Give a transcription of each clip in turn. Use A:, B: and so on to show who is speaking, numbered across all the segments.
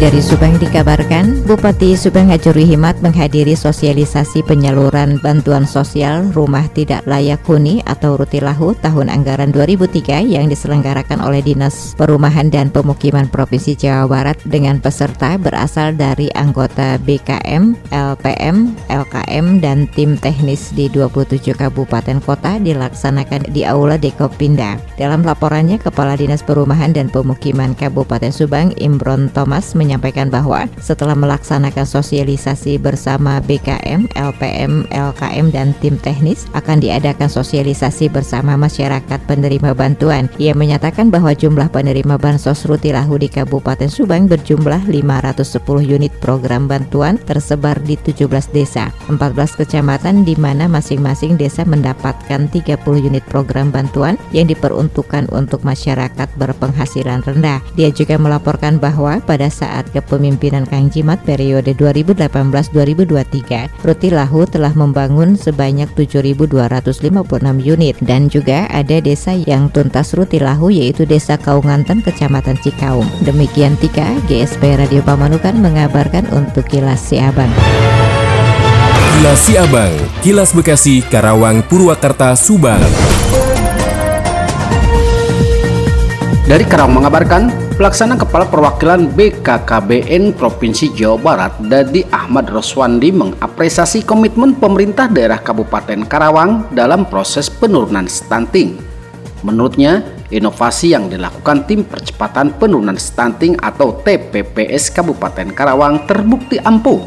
A: Dari Subang dikabarkan, Bupati Subang Hajuri Himat menghadiri sosialisasi penyaluran bantuan sosial rumah tidak layak huni atau Rutilahu tahun anggaran 2003 yang diselenggarakan oleh Dinas Perumahan dan Pemukiman Provinsi Jawa Barat dengan peserta berasal dari anggota BKM, LPM, LKM, dan tim teknis di 27 kabupaten kota dilaksanakan di Aula Dekopinda. Dalam laporannya, Kepala Dinas Perumahan dan Pemukiman Kabupaten Subang Imron Thomas menyampaikan bahwa setelah melaksanakan sosialisasi bersama BKM, LPM, LKM dan tim teknis akan diadakan sosialisasi bersama masyarakat penerima bantuan. Ia menyatakan bahwa jumlah penerima bansos Rutilahu di Kabupaten Subang berjumlah 510 unit program bantuan tersebar di 17 desa, 14 kecamatan di mana masing-masing desa mendapatkan 30 unit program bantuan yang diperuntukkan untuk masyarakat berpenghasilan rendah. Dia juga melaporkan bahwa pada saat saat kepemimpinan Kang Jimat periode 2018-2023, Rutilahu telah membangun sebanyak 7.256 unit dan juga ada desa yang tuntas Rutilahu yaitu Desa Kaunganten, Kecamatan Cikaum. Demikian Tika, GSP Radio Pamanukan mengabarkan untuk Kilas Siabang.
B: Kilas Siabang, Kilas Bekasi, Karawang, Purwakarta, Subang.
C: Dari Karawang mengabarkan, Pelaksana Kepala Perwakilan BKKBN Provinsi Jawa Barat, Dadi Ahmad Roswandi mengapresiasi komitmen pemerintah daerah Kabupaten Karawang dalam proses penurunan stunting. Menurutnya, inovasi yang dilakukan tim percepatan penurunan stunting atau TPPS Kabupaten Karawang terbukti ampuh.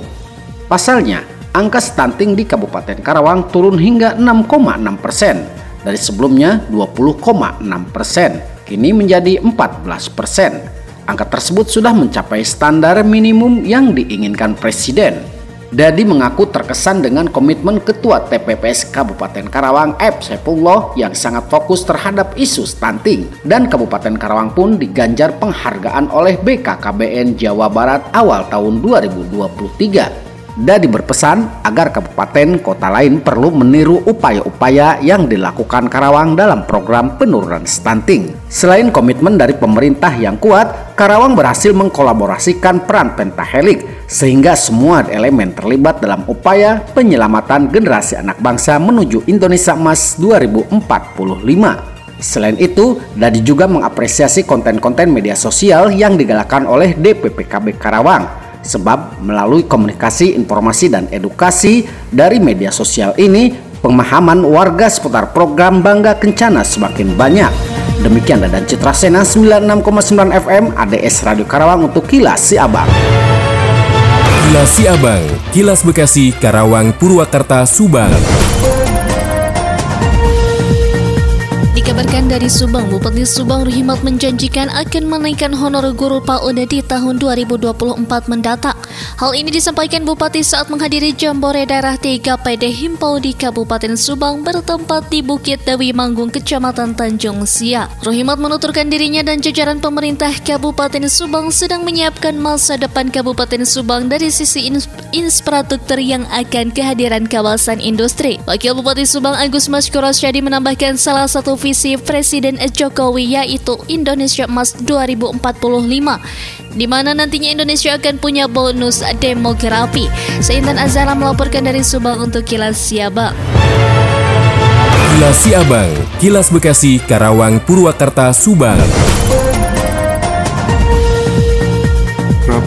C: Pasalnya, angka stunting di Kabupaten Karawang turun hingga 6,6 persen dari sebelumnya 20,6 persen kini menjadi 14 persen. Angka tersebut sudah mencapai standar minimum yang diinginkan Presiden. Dadi mengaku terkesan dengan komitmen Ketua TPPS Kabupaten Karawang F. Sepullah yang sangat fokus terhadap isu stunting dan Kabupaten Karawang pun diganjar penghargaan oleh BKKBN Jawa Barat awal tahun 2023. Dadi berpesan agar kabupaten kota lain perlu meniru upaya-upaya yang dilakukan Karawang dalam program penurunan stunting. Selain komitmen dari pemerintah yang kuat, Karawang berhasil mengkolaborasikan peran pentahelik sehingga semua elemen terlibat dalam upaya penyelamatan generasi anak bangsa menuju Indonesia Emas 2045. Selain itu, Dadi juga mengapresiasi konten-konten media sosial yang digalakkan oleh DPPKB Karawang Sebab melalui komunikasi, informasi, dan edukasi dari media sosial ini, pemahaman warga seputar program Bangga Kencana semakin banyak. Demikian dan Citra Sena 96,9 FM ADS Radio Karawang untuk Kilas Si Abang.
B: Kilas Si Abang, Kilas Bekasi, Karawang, Purwakarta, Subang.
D: Dikabarkan dari Subang, Bupati Subang Ruhimat menjanjikan akan menaikkan honor guru PAUD di tahun 2024 mendatang. Hal ini disampaikan Bupati saat menghadiri Jambore Daerah 3 PD Himpau di Kabupaten Subang bertempat di Bukit Dewi Manggung, Kecamatan Tanjung Sia. Ruhimat menuturkan dirinya dan jajaran pemerintah Kabupaten Subang sedang menyiapkan masa depan Kabupaten Subang dari sisi infrastruktur yang akan kehadiran kawasan industri. Wakil Bupati Subang Agus Mas Syadi menambahkan salah satu visi visi Presiden Jokowi yaitu Indonesia Emas 2045 di mana nantinya Indonesia akan punya bonus demografi. Seintan Azara melaporkan dari Subang untuk Kilas Siabang.
B: Kilas Siabang, Kilas Bekasi, Karawang, Purwakarta, Subang.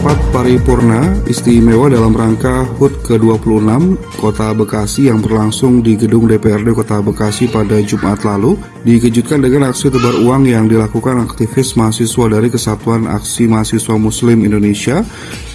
E: Rapat paripurna istimewa dalam rangka HUT ke-26 Kota Bekasi yang berlangsung di gedung DPRD Kota Bekasi pada Jumat lalu dikejutkan dengan aksi tebar uang yang dilakukan aktivis mahasiswa dari Kesatuan Aksi Mahasiswa Muslim Indonesia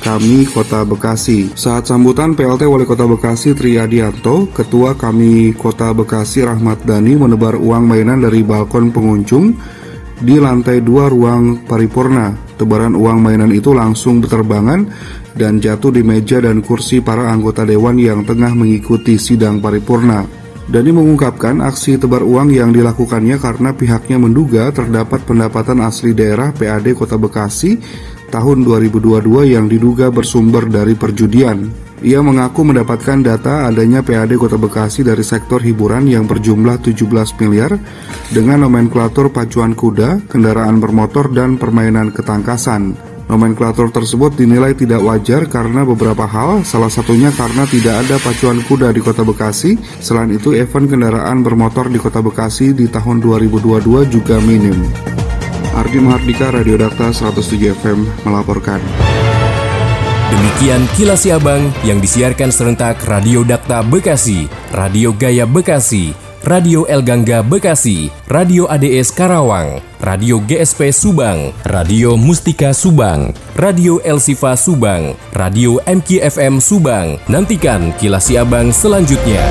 E: Kami Kota Bekasi. Saat sambutan PLT Wali Kota Bekasi Triadianto, Ketua Kami Kota Bekasi Rahmat Dani menebar uang mainan dari balkon pengunjung di lantai dua ruang paripurna. Tebaran uang mainan itu langsung berterbangan dan jatuh di meja dan kursi para anggota dewan yang tengah mengikuti sidang paripurna. Dani mengungkapkan aksi tebar uang yang dilakukannya karena pihaknya menduga terdapat pendapatan asli daerah PAD Kota Bekasi tahun 2022 yang diduga bersumber dari perjudian. Ia mengaku mendapatkan data adanya PAD Kota Bekasi dari sektor hiburan yang berjumlah 17 miliar dengan nomenklatur pacuan kuda, kendaraan bermotor, dan permainan ketangkasan. Nomenklatur tersebut dinilai tidak wajar karena beberapa hal, salah satunya karena tidak ada pacuan kuda di Kota Bekasi. Selain itu, event kendaraan bermotor di Kota Bekasi di tahun 2022 juga minim. Ardi Mahardika, Radio Dakta 107 FM melaporkan.
B: Demikian kilas Abang yang disiarkan serentak Radio Dakta Bekasi, Radio Gaya Bekasi, Radio El Gangga Bekasi, Radio ADS Karawang, Radio GSP Subang, Radio Mustika Subang, Radio El Sifa Subang, Radio MKFM Subang. Nantikan kilas Abang selanjutnya.